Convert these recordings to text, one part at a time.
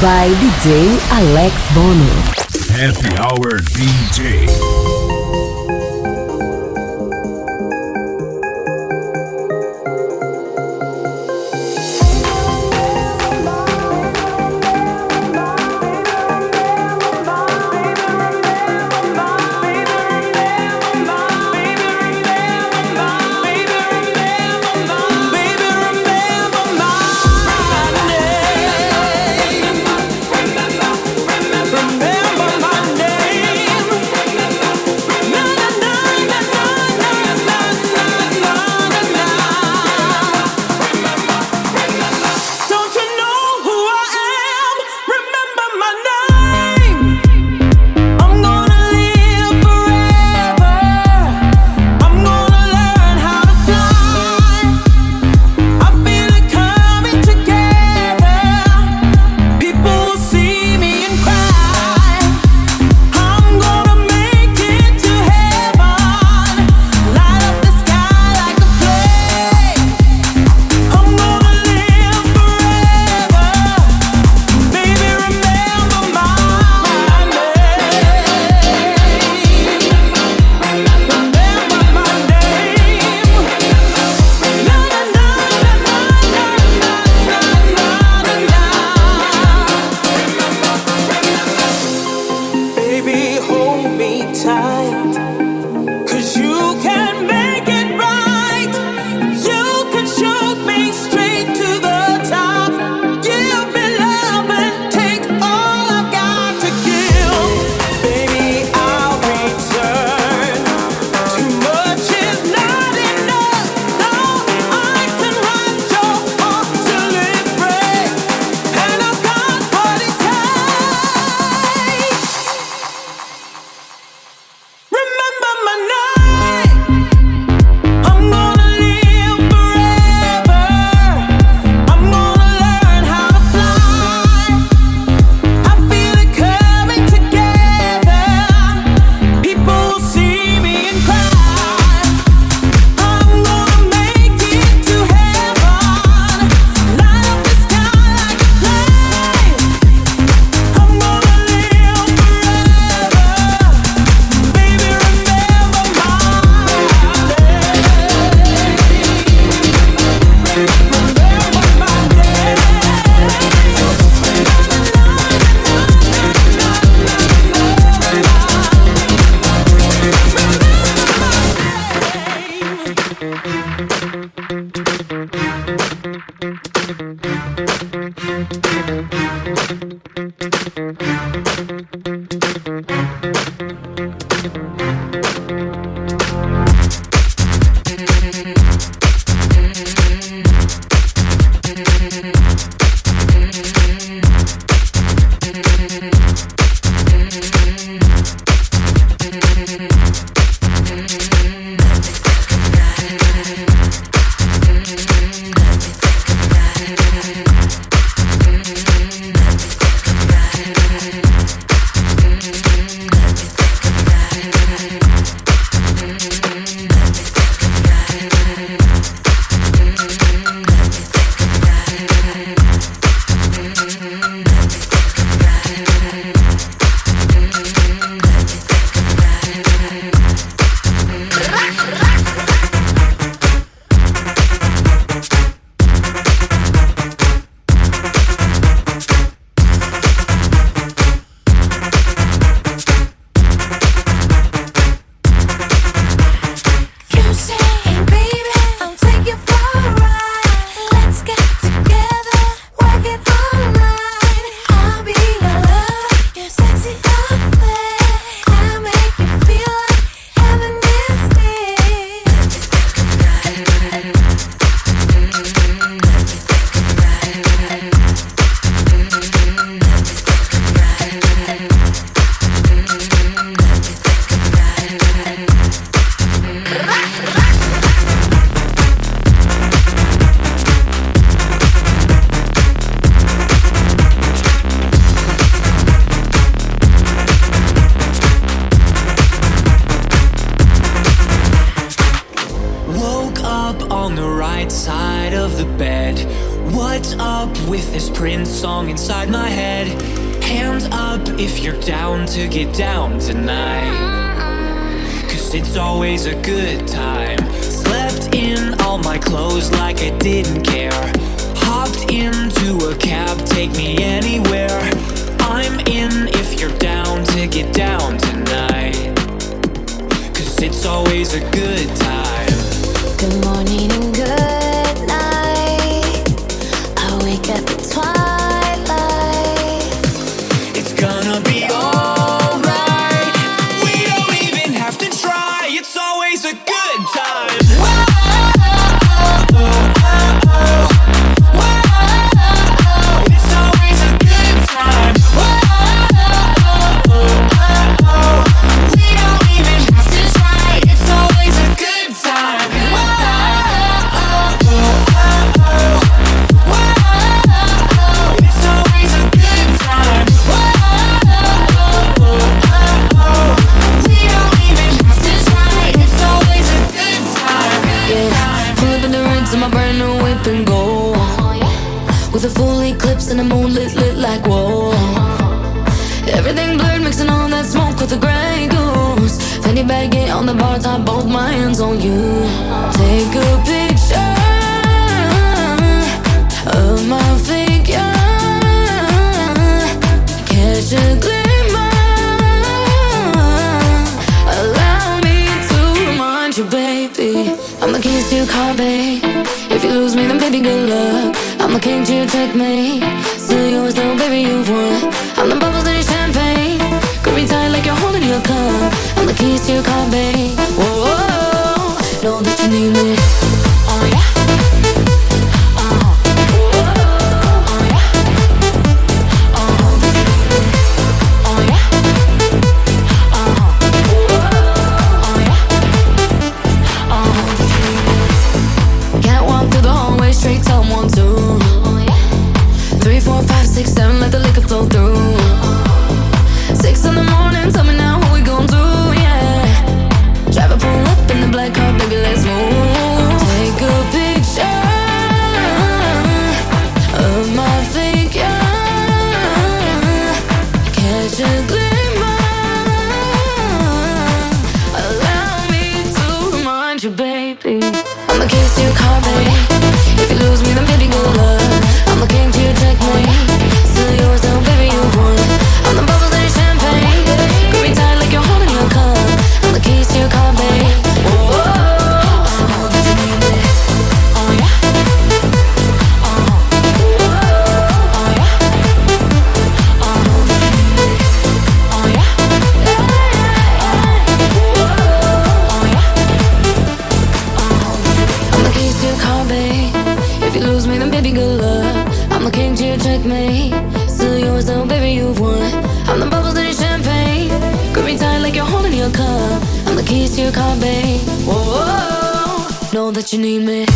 by DJ Alex Bonno. Happy Hour DJ. right side of the bed. What's up with this Prince song inside my head? Hands up if you're down to get down tonight. Cause it's always a good time. Slept in all my clothes like I didn't care. Hopped into a cab, take me anywhere. I'm in if you're down to get down tonight. Cause it's always a good time. Good morning and good wanna tie both my hands on you. Take a picture of my figure. Catch a glimpse. baby. I'm the king to your car, babe. If you lose me, then baby, good luck. I'm the king to your checkmate. checkmate. Still yours though, baby, you've won. I'm the bubbles in your champagne. Grip me tight like you're holding your cup. I'm the keys to your car, babe. Whoa, whoa, know that you need me.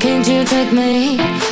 can't you take me?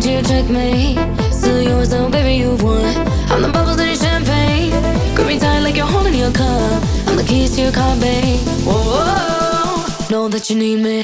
Didn't you checkmate? Still yours though, baby, you've won. I'm the bubbles in your champagne. Grip me tight like you're holding your cup. I'm the keys to your car, babe. Whoa, whoa, whoa. know that you need me.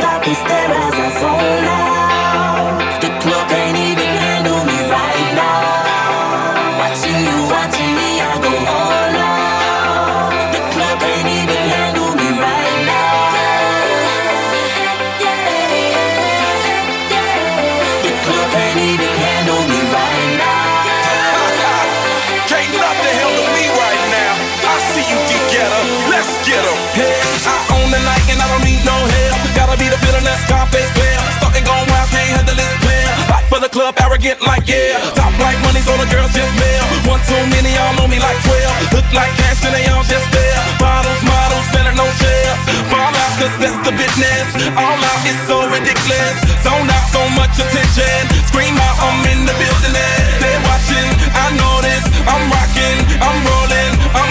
la vas a sonar. Arrogant like yeah. Top like money's all the girls just mail. One too many, y'all know me like 12. Look like cash and they all just there. Bottles, models, spending no shares. Fall out, cause that's the business. All out is so ridiculous. Zone out so much attention. Scream out, I'm in the building. They're watching, I know this. I'm rocking, I'm rolling, I'm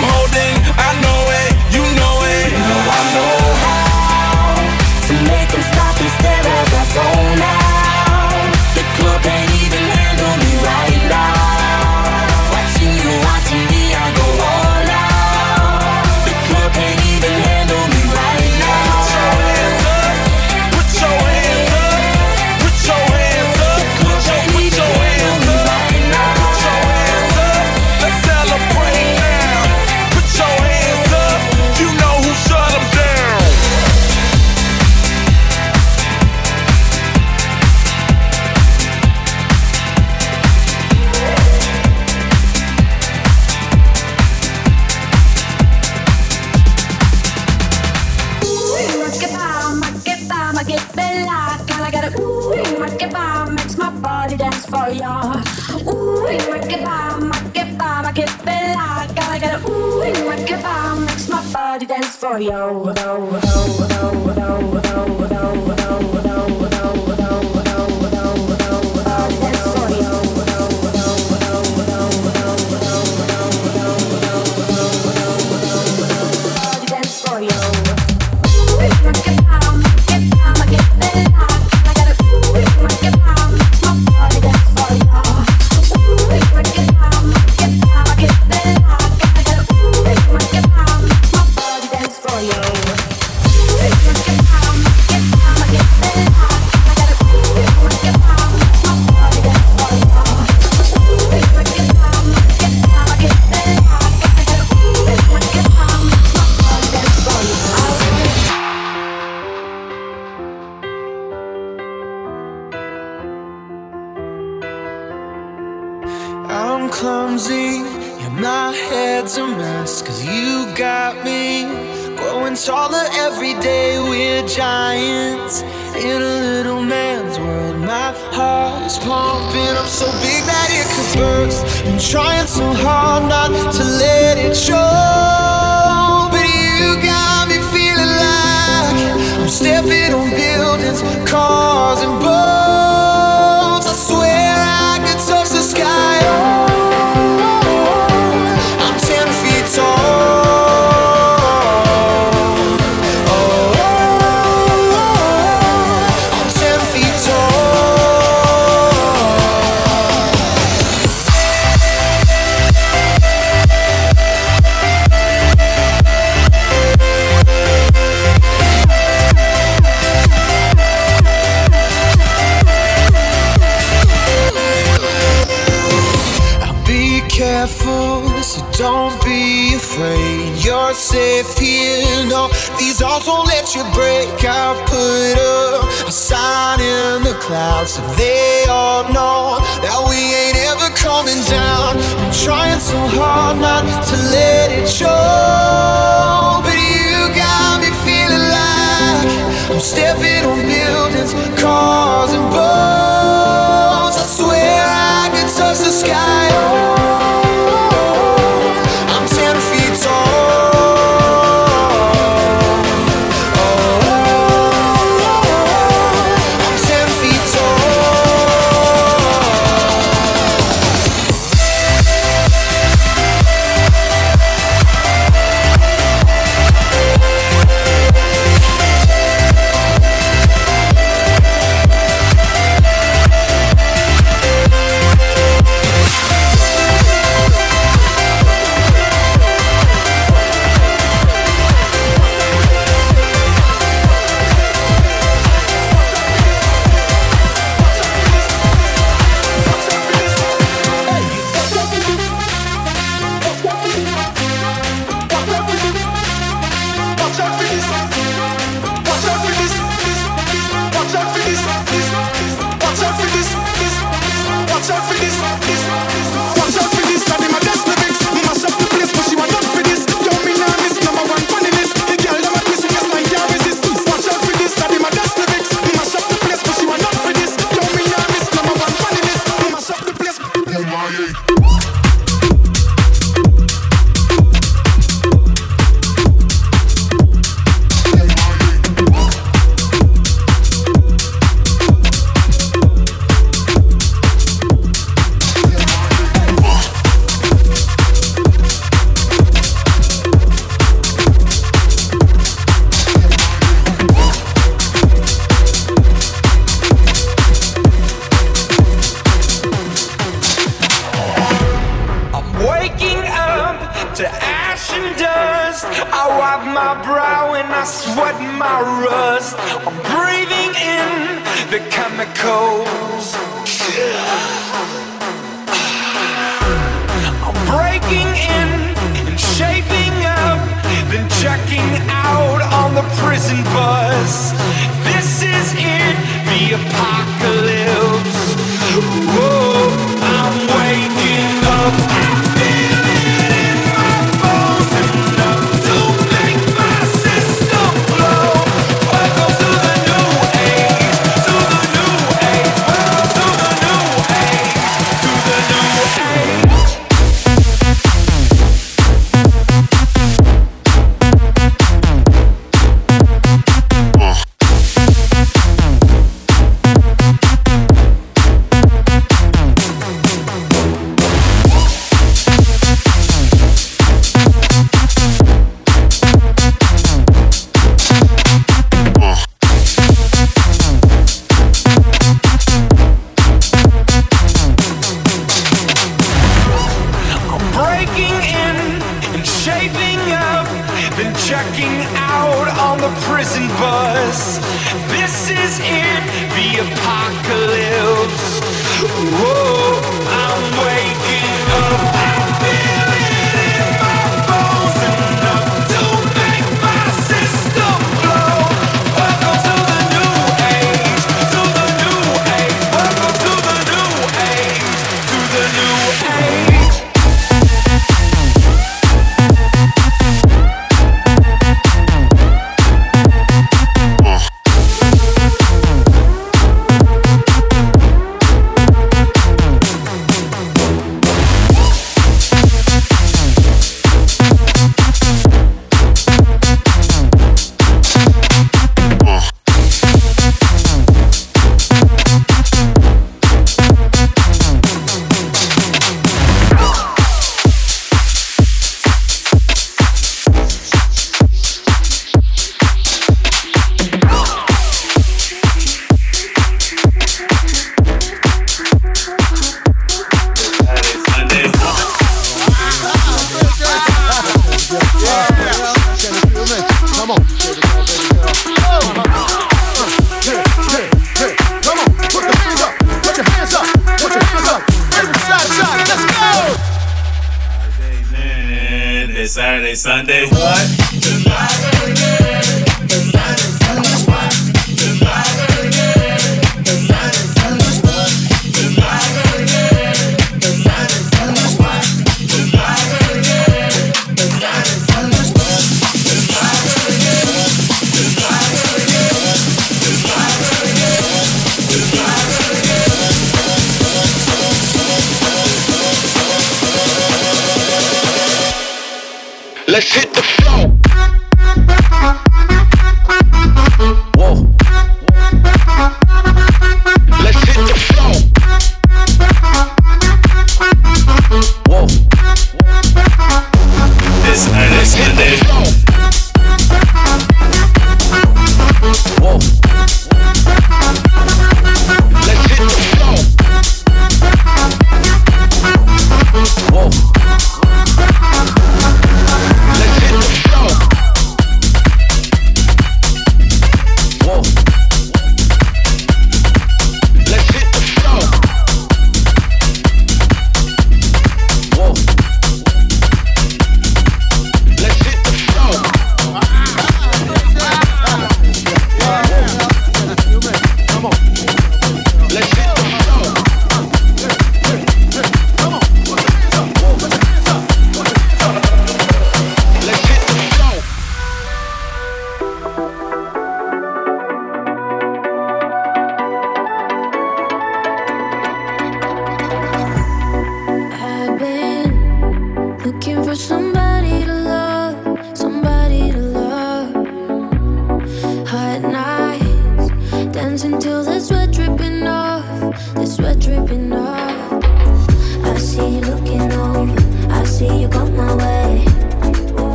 for ya. Ooh, make it bob, make it bob, I get bella, gotta get it. Ooh, make it bob, makes my body dance for ya. Oh, oh, oh, oh, oh, oh.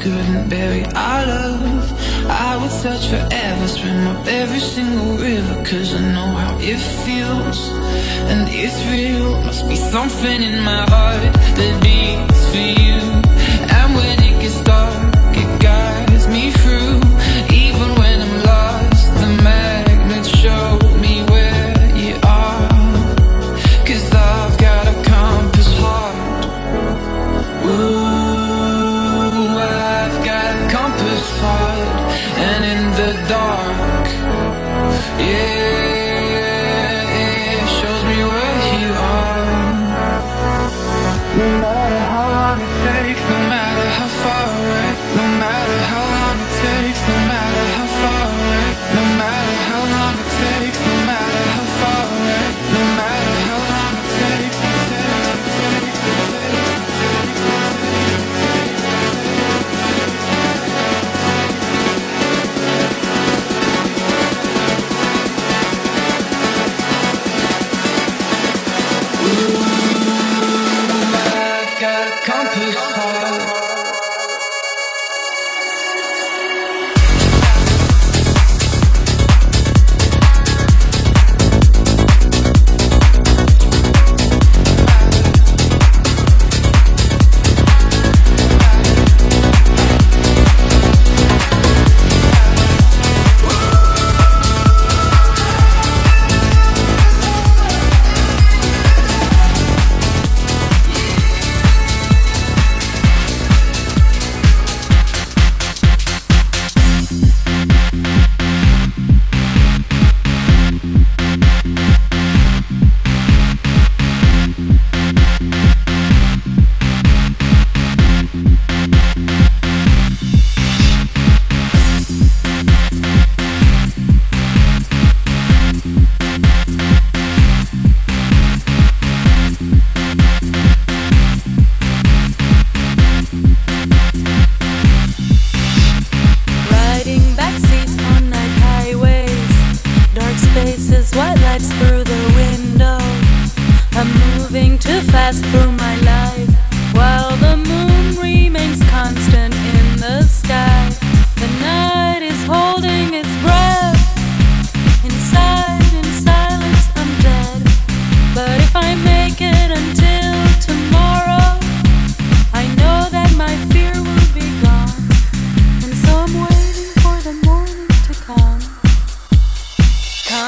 couldn't bury our love. I would search forever, swim up every single river Cause I know how it feels, and it's real Must be something in my heart that beats for you. got a compass heart.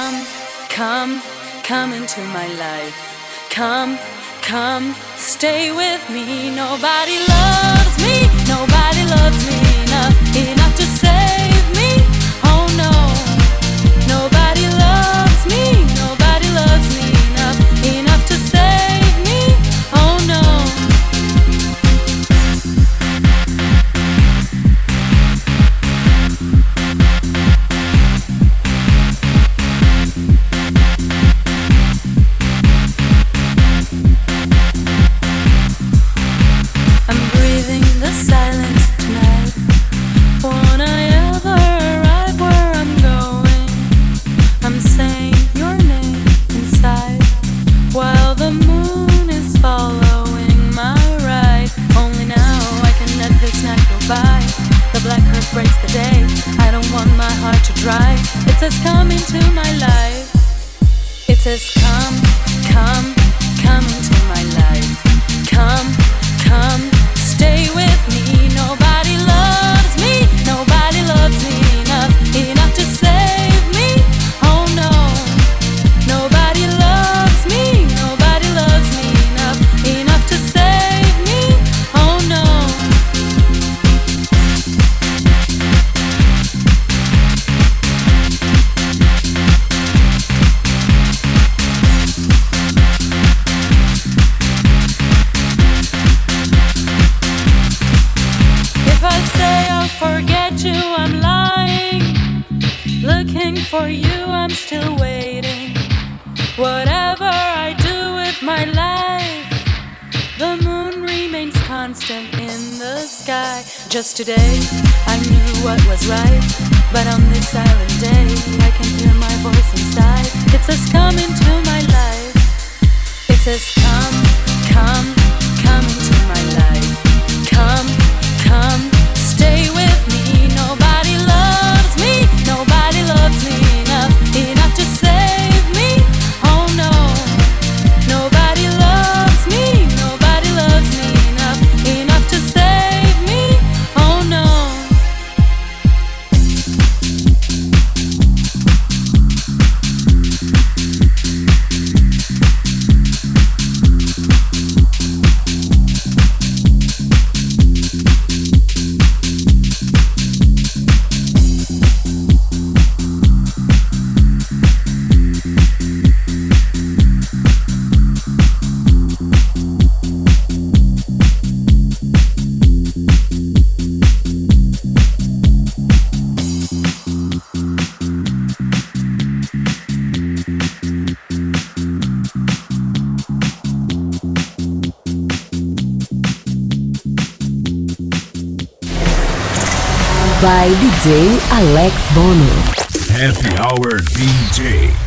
Come, come, come into my life. Come, come, stay with me. Nobody loves me, nobody loves me enough, enough to save me. Oh no, nobody loves me, nobody loves me say I'll forget you, I'm lying. Looking for you, I'm still waiting. Whatever I do with my life, the moon remains constant in the sky. Just today, I knew what was right. But on this silent day, I can hear my voice inside. It says, Come into my life. It says, Come, come, come into my life. Come, come, stay with me. Nobody loves me, nobody loves me DJ Alex Bonno. Happy Hour DJ.